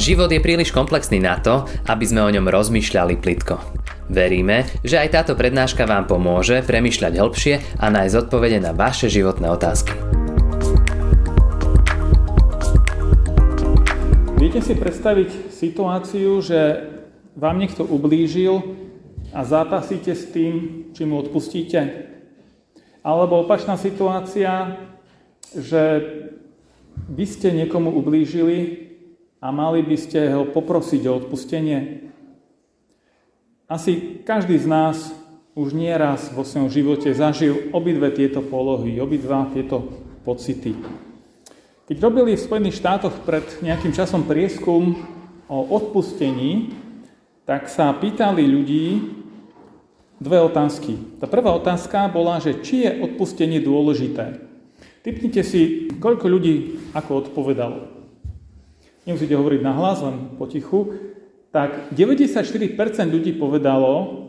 Život je príliš komplexný na to, aby sme o ňom rozmýšľali plitko. Veríme, že aj táto prednáška vám pomôže premýšľať hĺbšie a nájsť odpovede na vaše životné otázky. Viete si predstaviť situáciu, že vám niekto ublížil a zápasíte s tým, či mu odpustíte? Alebo opačná situácia, že vy ste niekomu ublížili a mali by ste ho poprosiť o odpustenie? Asi každý z nás už nieraz vo svojom živote zažil obidve tieto polohy, obidva tieto pocity. Keď robili v Spojených štátoch pred nejakým časom prieskum o odpustení, tak sa pýtali ľudí dve otázky. Tá prvá otázka bola, že či je odpustenie dôležité. Typnite si, koľko ľudí ako odpovedalo nemusíte hovoriť na hlas, len potichu, tak 94% ľudí povedalo,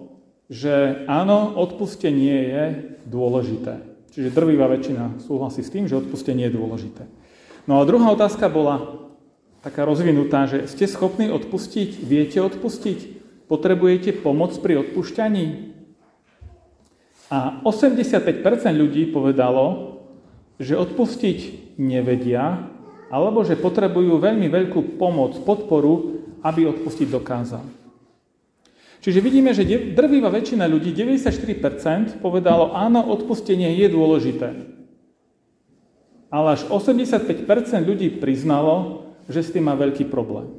že áno, odpustenie je dôležité. Čiže drvivá väčšina súhlasí s tým, že odpustenie je dôležité. No a druhá otázka bola taká rozvinutá, že ste schopní odpustiť, viete odpustiť, potrebujete pomoc pri odpúšťaní? A 85% ľudí povedalo, že odpustiť nevedia alebo že potrebujú veľmi veľkú pomoc, podporu, aby odpustiť dokázal. Čiže vidíme, že drvivá väčšina ľudí, 94%, povedalo, áno, odpustenie je dôležité. Ale až 85% ľudí priznalo, že s tým má veľký problém.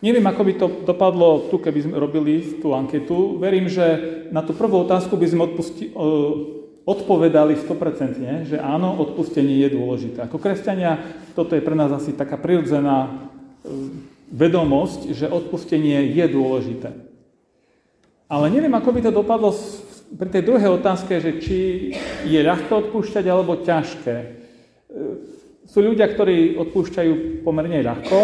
Neviem, ako by to dopadlo tu, keby sme robili tú anketu. Verím, že na tú prvú otázku by sme odpusti, odpovedali 100%, že áno, odpustenie je dôležité. Ako kresťania, toto je pre nás asi taká prirodzená e, vedomosť, že odpustenie je dôležité. Ale neviem, ako by to dopadlo pri tej druhej otázke, že či je ľahké odpúšťať alebo ťažké. E, sú ľudia, ktorí odpúšťajú pomerne ľahko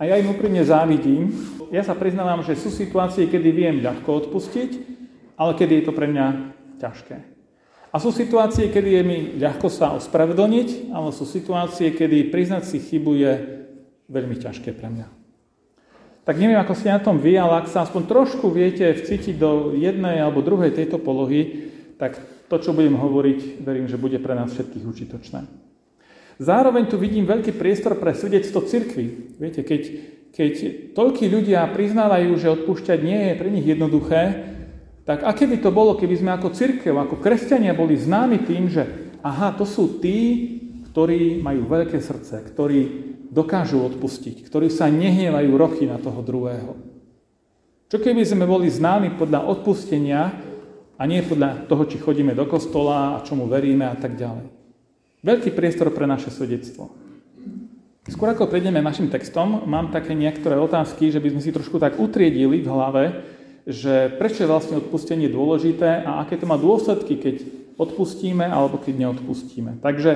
a ja im úprimne závidím. Ja sa priznávam, že sú situácie, kedy viem ľahko odpustiť, ale kedy je to pre mňa ťažké. A sú situácie, kedy je mi ľahko sa ospravedlniť, ale sú situácie, kedy priznať si chybu je veľmi ťažké pre mňa. Tak neviem, ako ste na tom vy, ale ak sa aspoň trošku viete vcítiť do jednej alebo druhej tejto polohy, tak to, čo budem hovoriť, verím, že bude pre nás všetkých užitočné. Zároveň tu vidím veľký priestor pre svedectvo cirkvi. Viete, keď, keď toľkí ľudia priznávajú, že odpúšťať nie je pre nich jednoduché, tak aké by to bolo, keby sme ako církev, ako kresťania boli známi tým, že aha, to sú tí, ktorí majú veľké srdce, ktorí dokážu odpustiť, ktorí sa nehnievajú roky na toho druhého. Čo keby sme boli známi podľa odpustenia a nie podľa toho, či chodíme do kostola a čomu veríme a tak ďalej. Veľký priestor pre naše svedectvo. Skôr ako prejdeme našim textom, mám také niektoré otázky, že by sme si trošku tak utriedili v hlave, že prečo je vlastne odpustenie dôležité a aké to má dôsledky, keď odpustíme alebo keď neodpustíme. Takže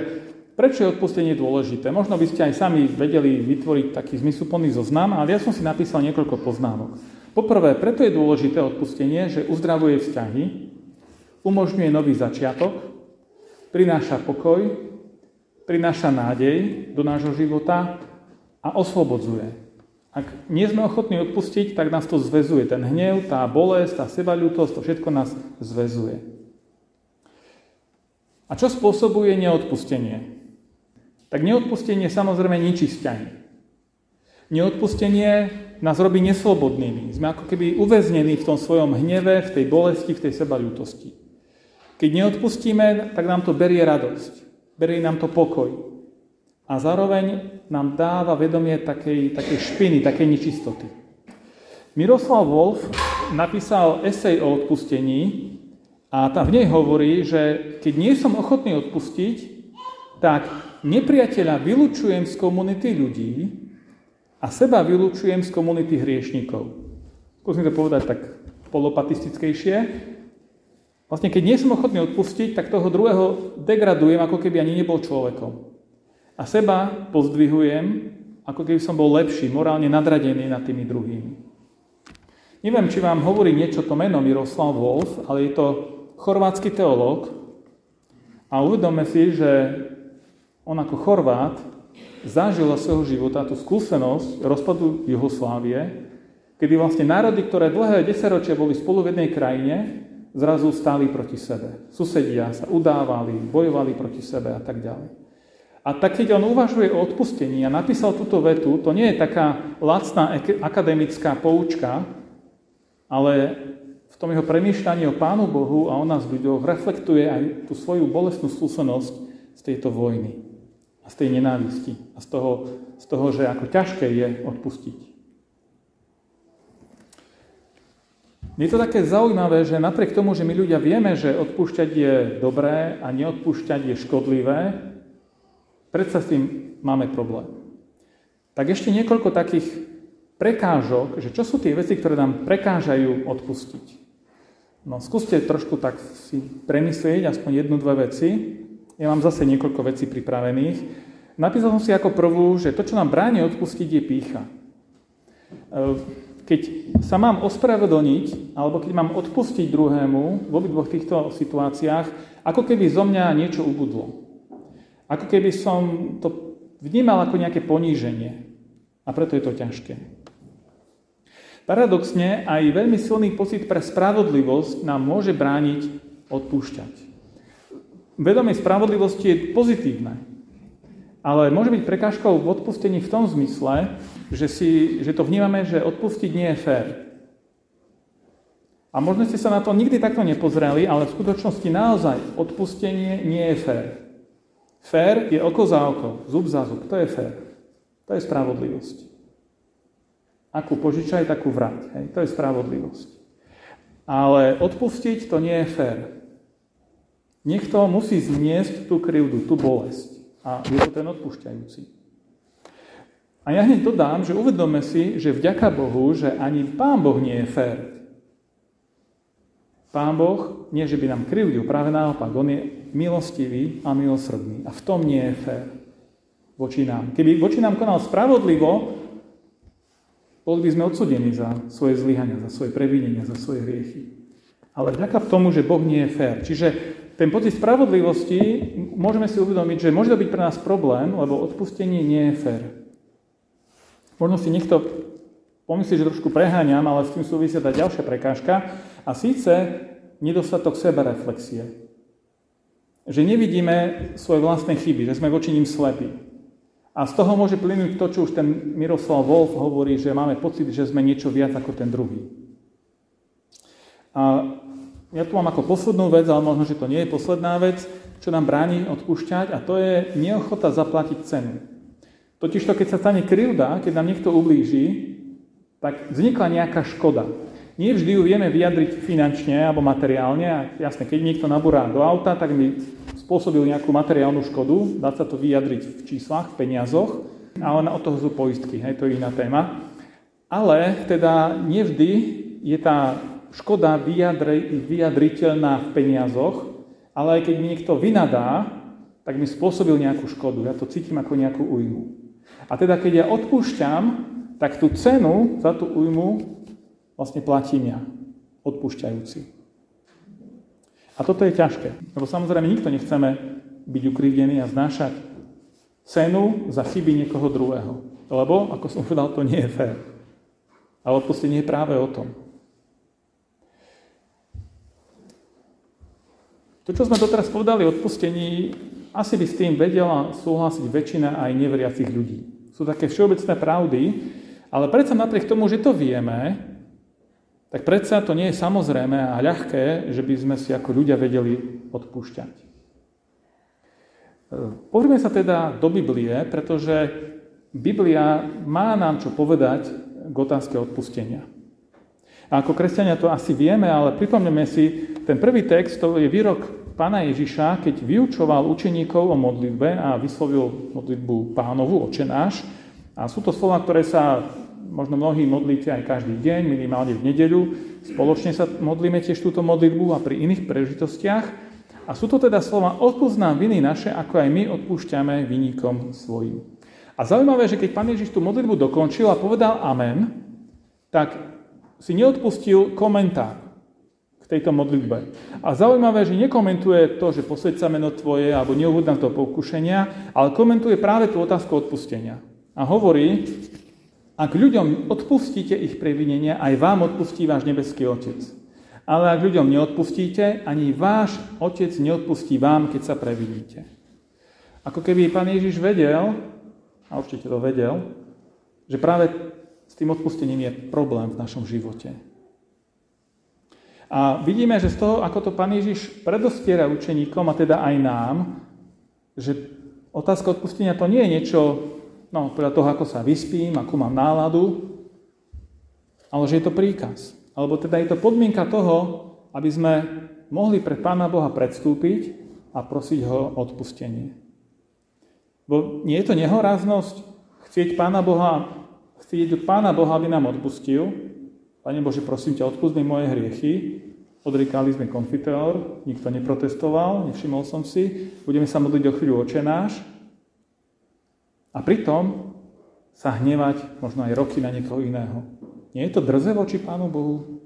prečo je odpustenie dôležité? Možno by ste aj sami vedeli vytvoriť taký zmysluplný zoznam, ale ja som si napísal niekoľko poznámok. Poprvé, preto je dôležité odpustenie, že uzdravuje vzťahy, umožňuje nový začiatok, prináša pokoj, prináša nádej do nášho života a oslobodzuje. Ak nie sme ochotní odpustiť, tak nás to zväzuje. Ten hnev, tá bolesť, tá sebaľútosť, to všetko nás zväzuje. A čo spôsobuje neodpustenie? Tak neodpustenie samozrejme ničí vzťahy. Neodpustenie nás robí neslobodnými. Sme ako keby uväznení v tom svojom hneve, v tej bolesti, v tej sebaľútosti. Keď neodpustíme, tak nám to berie radosť. Berie nám to pokoj a zároveň nám dáva vedomie takej, takej špiny, takej nečistoty. Miroslav Wolf napísal esej o odpustení a tam v nej hovorí, že keď nie som ochotný odpustiť, tak nepriateľa vylúčujem z komunity ľudí a seba vylúčujem z komunity hriešnikov. Skúsim to povedať tak polopatistickejšie. Vlastne, keď nie som ochotný odpustiť, tak toho druhého degradujem, ako keby ani nebol človekom. A seba pozdvihujem, ako keby som bol lepší, morálne nadradený nad tými druhými. Neviem, či vám hovorí niečo to meno Miroslav Wolf, ale je to chorvátsky teológ a uvedome si, že on ako Chorvát zažil za svojho života tú skúsenosť rozpadu Juhoslávie, kedy vlastne národy, ktoré dlhé desaťročia boli spolu v jednej krajine, zrazu stáli proti sebe. Susedia sa udávali, bojovali proti sebe a tak ďalej. A tak keď on uvažuje o odpustení a napísal túto vetu, to nie je taká lacná akademická poučka, ale v tom jeho premýšľaní o Pánu Bohu a o nás ľuďoch reflektuje aj tú svoju bolestnú skúsenosť z tejto vojny a z tej nenávisti a z toho, z toho že ako ťažké je odpustiť. Je to také zaujímavé, že napriek tomu, že my ľudia vieme, že odpúšťať je dobré a neodpúšťať je škodlivé, predsa s tým máme problém. Tak ešte niekoľko takých prekážok, že čo sú tie veci, ktoré nám prekážajú odpustiť. No skúste trošku tak si premyslieť aspoň jednu, dve veci. Ja mám zase niekoľko vecí pripravených. Napísal som si ako prvú, že to, čo nám bráni odpustiť, je pícha keď sa mám ospravedlniť, alebo keď mám odpustiť druhému v obidvoch týchto situáciách, ako keby zo mňa niečo ubudlo. Ako keby som to vnímal ako nejaké poníženie. A preto je to ťažké. Paradoxne, aj veľmi silný pocit pre spravodlivosť nám môže brániť odpúšťať. Vedomie spravodlivosti je pozitívne, ale môže byť prekážkou v odpustení v tom zmysle, že, si, že to vnímame, že odpustiť nie je fér. A možno ste sa na to nikdy takto nepozreli, ale v skutočnosti naozaj odpustenie nie je fér. Fér je oko za oko, zub za zub. To je fér. To je spravodlivosť. Akú požičaj, takú vrať. Hej? To je spravodlivosť. Ale odpustiť to nie je fér. Niekto musí zniesť tú krivdu, tú bolesť. A je to ten odpúšťajúci. A ja hneď dodám, že uvedome si, že vďaka Bohu, že ani Pán Boh nie je fér. Pán Boh, nie že by nám krivdil, práve naopak, On je milostivý a milosrdný. A v tom nie je fér voči nám. Keby voči nám konal spravodlivo, boli by sme odsudení za svoje zlyhania, za svoje previnenia, za svoje hriechy. Ale vďaka tomu, že Boh nie je fér. Čiže ten pocit spravodlivosti môžeme si uvedomiť, že môže to byť pre nás problém, lebo odpustenie nie je fér. Možno si niekto pomyslí, že trošku preháňam, ale s tým súvisia tá ďalšia prekážka a síce nedostatok sebereflexie. Že nevidíme svoje vlastné chyby, že sme voči ním slepí. A z toho môže plynúť to, čo už ten Miroslav Wolf hovorí, že máme pocit, že sme niečo viac ako ten druhý. A ja tu mám ako poslednú vec, ale možno, že to nie je posledná vec, čo nám bráni odpúšťať a to je neochota zaplatiť cenu. Totižto, keď sa stane krivda, keď nám niekto ublíži, tak vznikla nejaká škoda. Nie vždy ju vieme vyjadriť finančne alebo materiálne. A jasne, keď niekto nabúra do auta, tak mi spôsobil nejakú materiálnu škodu. Dá sa to vyjadriť v číslach, v peniazoch, ale od toho sú poistky, hej, to je iná téma. Ale teda nevždy je tá škoda vyjadri, vyjadriteľná v peniazoch, ale aj keď mi niekto vynadá, tak mi spôsobil nejakú škodu. Ja to cítim ako nejakú újmu. A teda keď ja odpúšťam, tak tú cenu za tú újmu vlastne platím ja, odpúšťajúci. A toto je ťažké, lebo samozrejme nikto nechceme byť ukrivdený a znášať cenu za chyby niekoho druhého. Lebo, ako som povedal, to nie je fér. Ale odpustenie je práve o tom. To, čo sme doteraz povedali o odpustení, asi by s tým vedela súhlasiť väčšina aj neveriacich ľudí sú také všeobecné pravdy, ale predsa napriek tomu, že to vieme, tak predsa to nie je samozrejme a ľahké, že by sme si ako ľudia vedeli odpúšťať. E, pozrieme sa teda do Biblie, pretože Biblia má nám čo povedať k otázke odpustenia. A ako kresťania to asi vieme, ale pripomneme si, ten prvý text to je výrok pána Ježiša, keď vyučoval učeníkov o modlitbe a vyslovil modlitbu pánovu, očenáš. A sú to slova, ktoré sa možno mnohí modlíte aj každý deň, minimálne v nedeľu. Spoločne sa modlíme tiež túto modlitbu a pri iných prežitostiach. A sú to teda slova, odpúsť nám viny naše, ako aj my odpúšťame vynikom svojim. A zaujímavé, že keď pán Ježiš tú modlitbu dokončil a povedal amen, tak si neodpustil komentár k tejto modlitbe. A zaujímavé, že nekomentuje to, že posveď sa meno tvoje alebo neuvod to pokušenia, ale komentuje práve tú otázku odpustenia. A hovorí, ak ľuďom odpustíte ich previnenia, aj vám odpustí váš nebeský Otec. Ale ak ľuďom neodpustíte, ani váš Otec neodpustí vám, keď sa previníte. Ako keby pán Ježiš vedel, a určite to vedel, že práve s tým odpustením je problém v našom živote. A vidíme, že z toho, ako to pán Ježiš predostiera učeníkom, a teda aj nám, že otázka odpustenia to nie je niečo, no podľa toho, ako sa vyspím, akú mám náladu, ale že je to príkaz. Alebo teda je to podmienka toho, aby sme mohli pred Pána Boha predstúpiť a prosiť ho o odpustenie. Bo nie je to nehoráznosť chcieť Pána Boha, chcieť Pána Boha, aby nám odpustil. Pane Bože, prosím ťa, odpust mi moje hriechy. Odrikali sme konfiteor, nikto neprotestoval, nevšimol som si. Budeme sa modliť o chvíľu očenáš. A pritom sa hnevať možno aj roky na niekoho iného. Nie je to drze voči Pánu Bohu?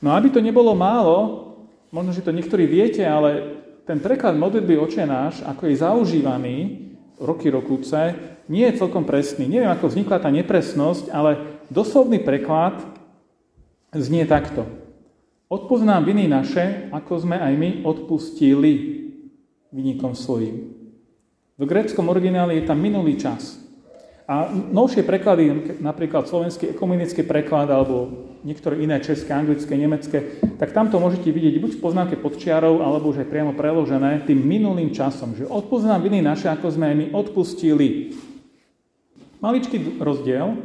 No aby to nebolo málo, možno, že to niektorí viete, ale ten preklad modlitby očenáš, ako je zaužívaný roky rokúce, nie je celkom presný. Neviem, ako vznikla tá nepresnosť, ale doslovný preklad znie takto. Odpoznám viny naše, ako sme aj my odpustili vynikom svojim. V gréckom origináli je tam minulý čas. A novšie preklady, napríklad slovenský ekumenický preklad alebo niektoré iné české, anglické, nemecké, tak tamto môžete vidieť buď v poznámke pod čiarou, alebo už aj priamo preložené tým minulým časom, že odpoznám viny naše, ako sme aj my odpustili. Maličký rozdiel,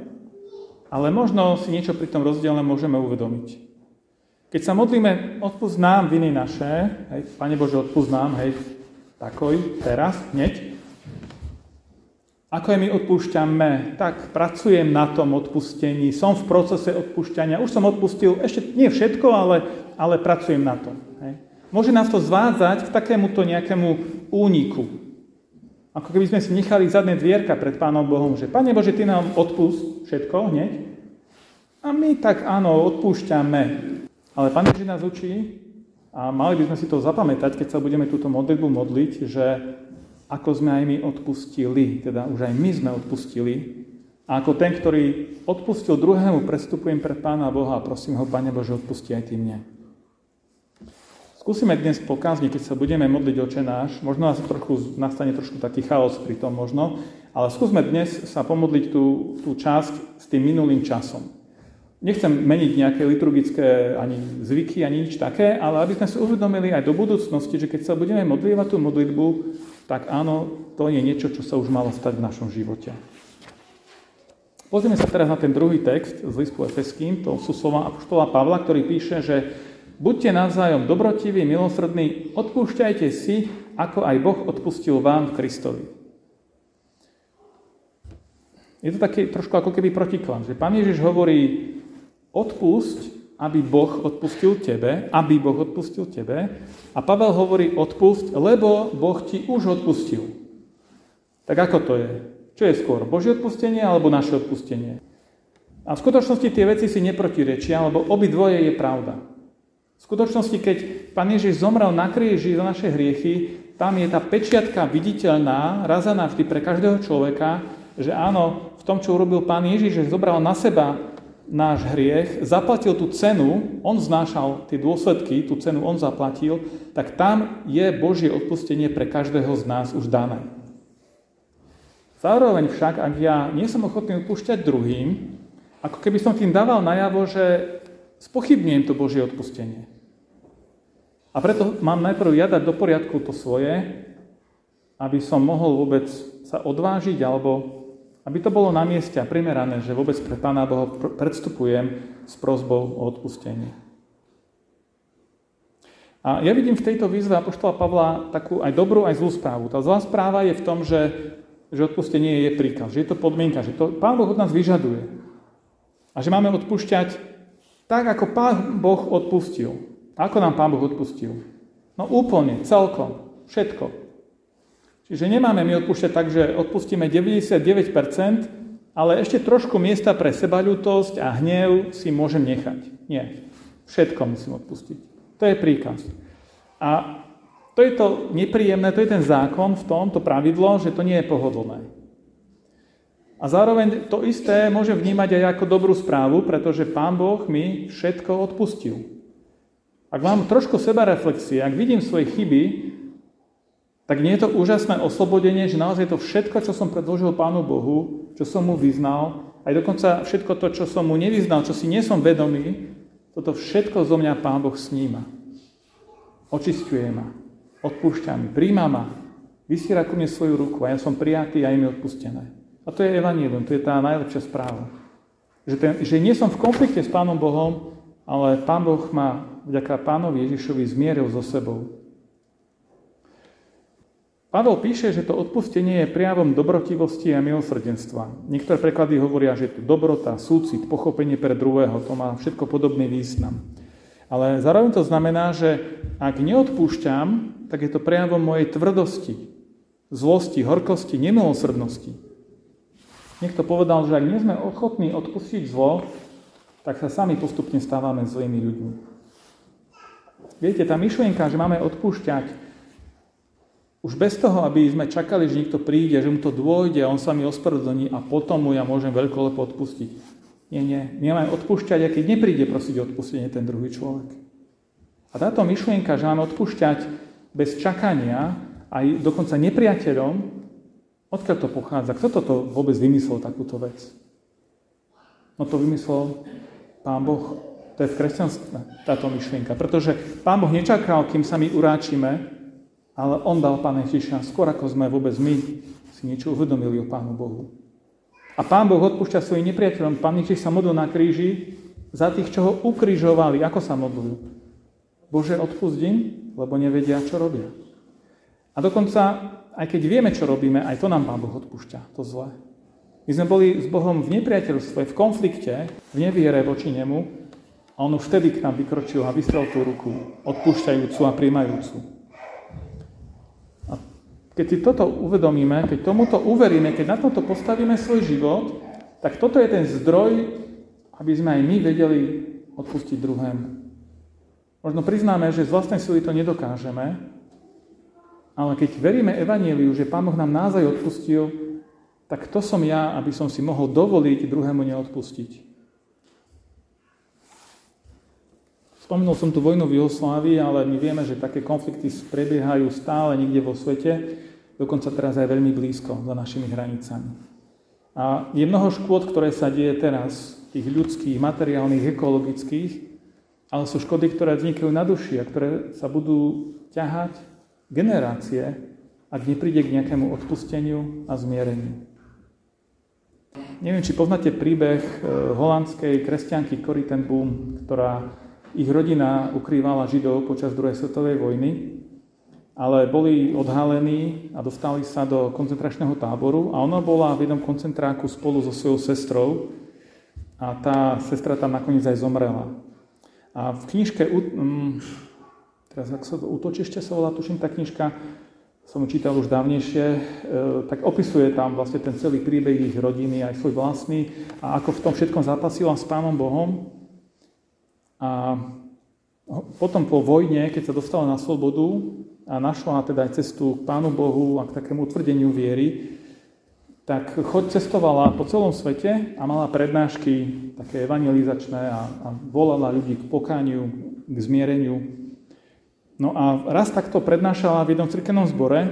ale možno si niečo pri tom rozdiele môžeme uvedomiť. Keď sa modlíme, odpúsť viny naše, hej, Pane Bože, odpúsť hej, takoj, teraz, hneď, ako je my odpúšťame, tak pracujem na tom odpustení, som v procese odpúšťania, už som odpustil, ešte nie všetko, ale, ale pracujem na tom. Hej. Môže nás to zvádzať k takémuto nejakému úniku. Ako keby sme si nechali zadné dvierka pred Pánom Bohom, že Pane Bože, Ty nám odpust všetko hneď. A my tak áno, odpúšťame. Ale Pán Ježiš nás učí, a mali by sme si to zapamätať, keď sa budeme túto modlitbu modliť, že ako sme aj my odpustili, teda už aj my sme odpustili. A ako ten, ktorý odpustil druhému, prestupujem pred Pána Boha a prosím ho, Pane Bože, odpusti aj ty mne. Skúsime dnes pokazne, keď sa budeme modliť oče náš, možno asi trochu, nastane trošku taký chaos pri tom možno, ale skúsme dnes sa pomodliť tú, tú časť s tým minulým časom. Nechcem meniť nejaké liturgické ani zvyky, ani nič také, ale aby sme si uvedomili aj do budúcnosti, že keď sa budeme modlievať tú modlitbu, tak áno, to je niečo, čo sa už malo stať v našom živote. Pozrieme sa teraz na ten druhý text z listu Efeským, to sú slova Apoštola Pavla, ktorý píše, že buďte navzájom dobrotiví, milosrdní, odpúšťajte si, ako aj Boh odpustil vám v Kristovi. Je to taký trošku ako keby protiklad, že Pán Ježiš hovorí, odpúšť aby Boh odpustil tebe, aby Boh odpustil tebe. A Pavel hovorí odpusť, lebo Boh ti už odpustil. Tak ako to je? Čo je skôr? Božie odpustenie alebo naše odpustenie? A v skutočnosti tie veci si neprotirečia, lebo obidvoje je pravda. V skutočnosti, keď Pán Ježiš zomrel na kríži za naše hriechy, tam je tá pečiatka viditeľná, razaná vždy pre každého človeka, že áno, v tom, čo urobil Pán Ježiš, že zobral na seba náš hriech, zaplatil tú cenu, on znášal tie dôsledky, tú cenu on zaplatil, tak tam je Božie odpustenie pre každého z nás už dané. Zároveň však, ak ja nie som ochotný odpúšťať druhým, ako keby som tým dával najavo, že spochybňujem to Božie odpustenie. A preto mám najprv ja dať do poriadku to svoje, aby som mohol vôbec sa odvážiť alebo aby to bolo na mieste a primerané, že vôbec pre Pána Boha predstupujem s prozbou o odpustenie. A ja vidím v tejto výzve Apoštola Pavla takú aj dobrú, aj zlú správu. Tá zlá správa je v tom, že, že odpustenie je príkaz, že je to podmienka, že to Pán Boh od nás vyžaduje. A že máme odpúšťať tak, ako Pán Boh odpustil. Ako nám Pán Boh odpustil? No úplne, celkom, všetko. Čiže nemáme my odpúšťať tak, že odpustíme 99%, ale ešte trošku miesta pre sebaľutosť a hnev si môžem nechať. Nie. Všetko musím odpustiť. To je príkaz. A to je to nepríjemné, to je ten zákon v tom, to pravidlo, že to nie je pohodlné. A zároveň to isté môžem vnímať aj ako dobrú správu, pretože Pán Boh mi všetko odpustil. Ak mám trošku seba reflexie, ak vidím svoje chyby, tak nie je to úžasné oslobodenie, že naozaj to všetko, čo som predložil Pánu Bohu, čo som mu vyznal, aj dokonca všetko to, čo som mu nevyznal, čo si nie som vedomý, toto všetko zo mňa Pán Boh sníma. Očistuje ma, odpúšťa mi, príjma ma, vysiera ku mne svoju ruku a ja som prijatý a je mi odpustené. A to je evanílium, to je tá najlepšia správa. Že, ten, že nie som v konflikte s Pánom Bohom, ale Pán Boh ma vďaka Pánovi Ježišovi zmieril so sebou. Pavel píše, že to odpustenie je prijavom dobrotivosti a milosrdenstva. Niektoré preklady hovoria, že je to dobrota, súcit, pochopenie pre druhého. To má všetko podobný význam. Ale zároveň to znamená, že ak neodpúšťam, tak je to prejavom mojej tvrdosti, zlosti, horkosti, nemilosrdnosti. Niekto povedal, že ak nie sme ochotní odpustiť zlo, tak sa sami postupne stávame zlými ľuďmi. Viete, tá myšlienka, že máme odpúšťať, už bez toho, aby sme čakali, že niekto príde, že mu to dôjde a on sa mi ospravedlní a potom mu ja môžem veľkolepo odpustiť. Nie, nie. My máme odpúšťať, keď nepríde prosiť odpustenie ten druhý človek. A táto myšlienka, že máme odpúšťať bez čakania, aj dokonca nepriateľom, Odkiaľ to pochádza? Kto toto vôbec vymyslel, takúto vec? No to vymyslel Pán Boh. To je v kresťanstve, táto myšlienka. Pretože Pán Boh nečakal, kým sa my uráčime, ale On dal Pána Ježiša skôr ako sme vôbec my si niečo uvedomili o Pánu Bohu. A Pán Boh odpúšťa svojim nepriateľom. Pán Ježiš sa modlil na kríži za tých, čo ho ukrižovali. Ako sa modlil? Bože, odpustím, lebo nevedia, čo robia. A dokonca aj keď vieme, čo robíme, aj to nám Pán Boh odpúšťa, to zlé. My sme boli s Bohom v nepriateľstve, v konflikte, v neviere voči Nemu a On už vtedy k nám vykročil a vystrel tú ruku, odpúšťajúcu a príjmajúcu. Keď si toto uvedomíme, keď tomuto uveríme, keď na toto postavíme svoj život, tak toto je ten zdroj, aby sme aj my vedeli odpustiť druhému. Možno priznáme, že z vlastnej sily to nedokážeme, ale keď veríme Evanieliu, že Pán Boh nám naozaj odpustil, tak to som ja, aby som si mohol dovoliť druhému neodpustiť. Spomenul som tu vojnu v Juhoslávii, ale my vieme, že také konflikty prebiehajú stále niekde vo svete, dokonca teraz aj veľmi blízko za našimi hranicami. A je mnoho škôd, ktoré sa deje teraz, tých ľudských, materiálnych, ekologických, ale sú škody, ktoré vznikajú na duši a ktoré sa budú ťahať generácie, ak nepríde k nejakému odpusteniu a zmiereniu. Neviem, či poznáte príbeh e, holandskej kresťanky Corrie ten Boom, ktorá ich rodina ukrývala Židov počas druhej svetovej vojny, ale boli odhalení a dostali sa do koncentračného táboru a ona bola v jednom koncentráku spolu so svojou sestrou a tá sestra tam nakoniec aj zomrela. A v knižke teraz ak sa to útočište sa volá, tuším, tá knižka, som čítal už dávnejšie, e, tak opisuje tam vlastne ten celý príbeh ich rodiny, aj svoj vlastný a ako v tom všetkom zapasila s Pánom Bohom. A potom po vojne, keď sa dostala na slobodu a našla teda aj cestu k Pánu Bohu a k takému utvrdeniu viery, tak choď cestovala po celom svete a mala prednášky také evangelizačné a, a volala ľudí k pokániu, k zmiereniu. No a raz takto prednášala v jednom cirkevnom zbore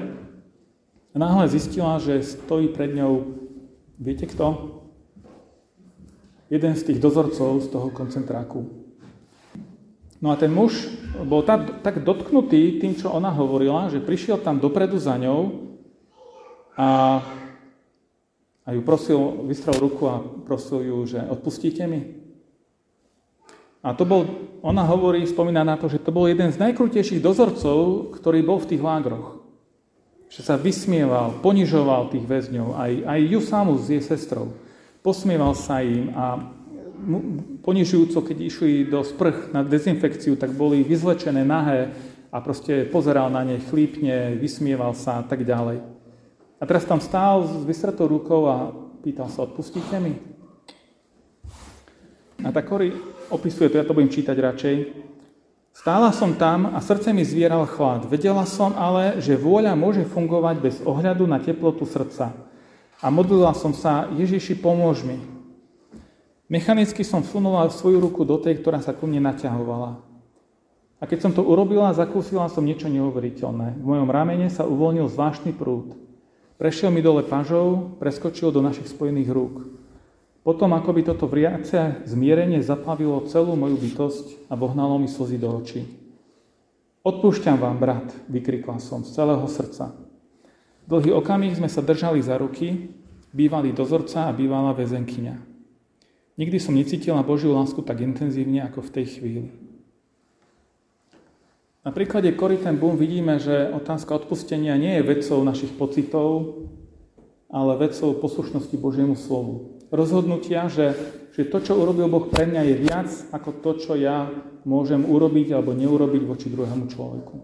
a náhle zistila, že stojí pred ňou, viete kto? Jeden z tých dozorcov z toho koncentráku. No a ten muž bol tak, tak dotknutý tým, čo ona hovorila, že prišiel tam dopredu za ňou a, a ju prosil, vystrel ruku a prosil ju, že odpustíte mi. A to bol, ona hovorí, spomína na to, že to bol jeden z najkrutejších dozorcov, ktorý bol v tých lágroch. Že sa vysmieval, ponižoval tých väzňov, aj, aj ju samu s jej sestrou. Posmieval sa im a ponižujúco, keď išli do sprch na dezinfekciu, tak boli vyzlečené nahé a proste pozeral na ne chlípne, vysmieval sa a tak ďalej. A teraz tam stál s vysretou rukou a pýtal sa, odpustíte mi? A tak Kory opisuje to, ja to budem čítať radšej. Stála som tam a srdce mi zvieral chlad. Vedela som ale, že vôľa môže fungovať bez ohľadu na teplotu srdca. A modlila som sa, Ježiši, pomôž mi. Mechanicky som vsunula svoju ruku do tej, ktorá sa ku mne naťahovala. A keď som to urobila, zakúsila som niečo neuveriteľné. V mojom ramene sa uvoľnil zvláštny prúd. Prešiel mi dole pažou, preskočil do našich spojených rúk. Potom, ako by toto vriace zmierenie zaplavilo celú moju bytosť a vohnalo mi slzy do očí. Odpúšťam vám, brat, vykrikla som z celého srdca. Dlhý okamih sme sa držali za ruky, bývalý dozorca a bývalá väzenkyňa. Nikdy som necítila Božiu lásku tak intenzívne ako v tej chvíli. Na príklade Cory ten Boom vidíme, že otázka odpustenia nie je vecou našich pocitov, ale vecou poslušnosti Božiemu slovu. Rozhodnutia, že, že to, čo urobil Boh pre mňa, je viac ako to, čo ja môžem urobiť alebo neurobiť voči druhému človeku.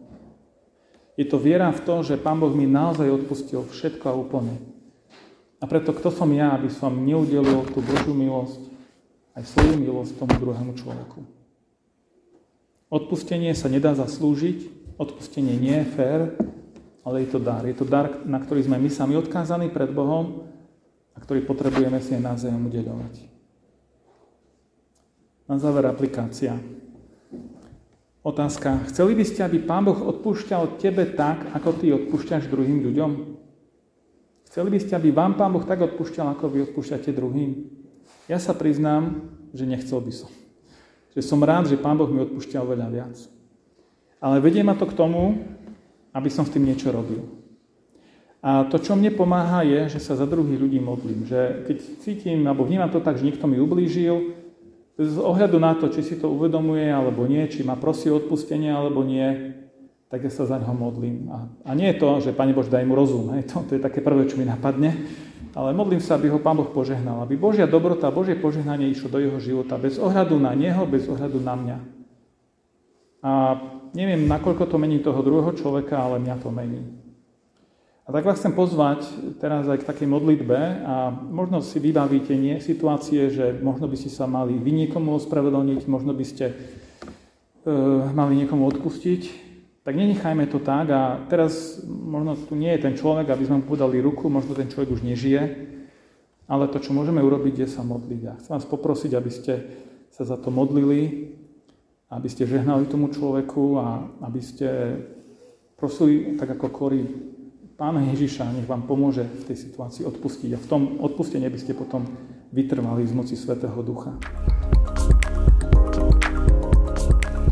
Je to viera v to, že Pán Boh mi naozaj odpustil všetko a úplne. A preto kto som ja, aby som neudelil tú Božiu milosť, aj svoju milosť tomu druhému človeku. Odpustenie sa nedá zaslúžiť, odpustenie nie je fér, ale je to dar. Je to dar, na ktorý sme my sami odkázaní pred Bohom a ktorý potrebujeme si aj navzájom udeľovať. Na záver aplikácia. Otázka. Chceli by ste, aby Pán Boh odpúšťal tebe tak, ako ty odpúšťaš druhým ľuďom? Chceli by ste, aby vám Pán Boh tak odpúšťal, ako vy odpúšťate druhým? Ja sa priznám, že nechcel by som že som rád, že Pán Boh mi odpúšťa oveľa viac. Ale vedie ma to k tomu, aby som s tým niečo robil. A to, čo mne pomáha, je, že sa za druhých ľudí modlím. Že keď cítim, alebo vnímam to tak, že niekto mi ublížil, z ohľadu na to, či si to uvedomuje alebo nie, či ma prosí o odpustenie alebo nie, tak ja sa za ňo modlím. A, a nie je to, že Pane Bož, daj mu rozum. Hej, to, to je také prvé, čo mi napadne ale modlím sa, aby ho Pán Boh požehnal, aby Božia dobrota, Božie požehnanie išlo do jeho života bez ohľadu na neho, bez ohľadu na mňa. A neviem, nakoľko to mení toho druhého človeka, ale mňa to mení. A tak vás chcem pozvať teraz aj k takej modlitbe a možno si vybavíte nie situácie, že možno by ste sa mali vy niekomu ospravedlniť, možno by ste e, mali niekomu odpustiť, tak nenechajme to tak a teraz možno tu nie je ten človek, aby sme mu podali ruku, možno ten človek už nežije, ale to, čo môžeme urobiť, je sa modliť. A chcem vás poprosiť, aby ste sa za to modlili, aby ste žehnali tomu človeku a aby ste prosili, tak ako korí Pána Ježiša, nech vám pomôže v tej situácii odpustiť. A v tom odpustení by ste potom vytrvali z moci Svetého Ducha.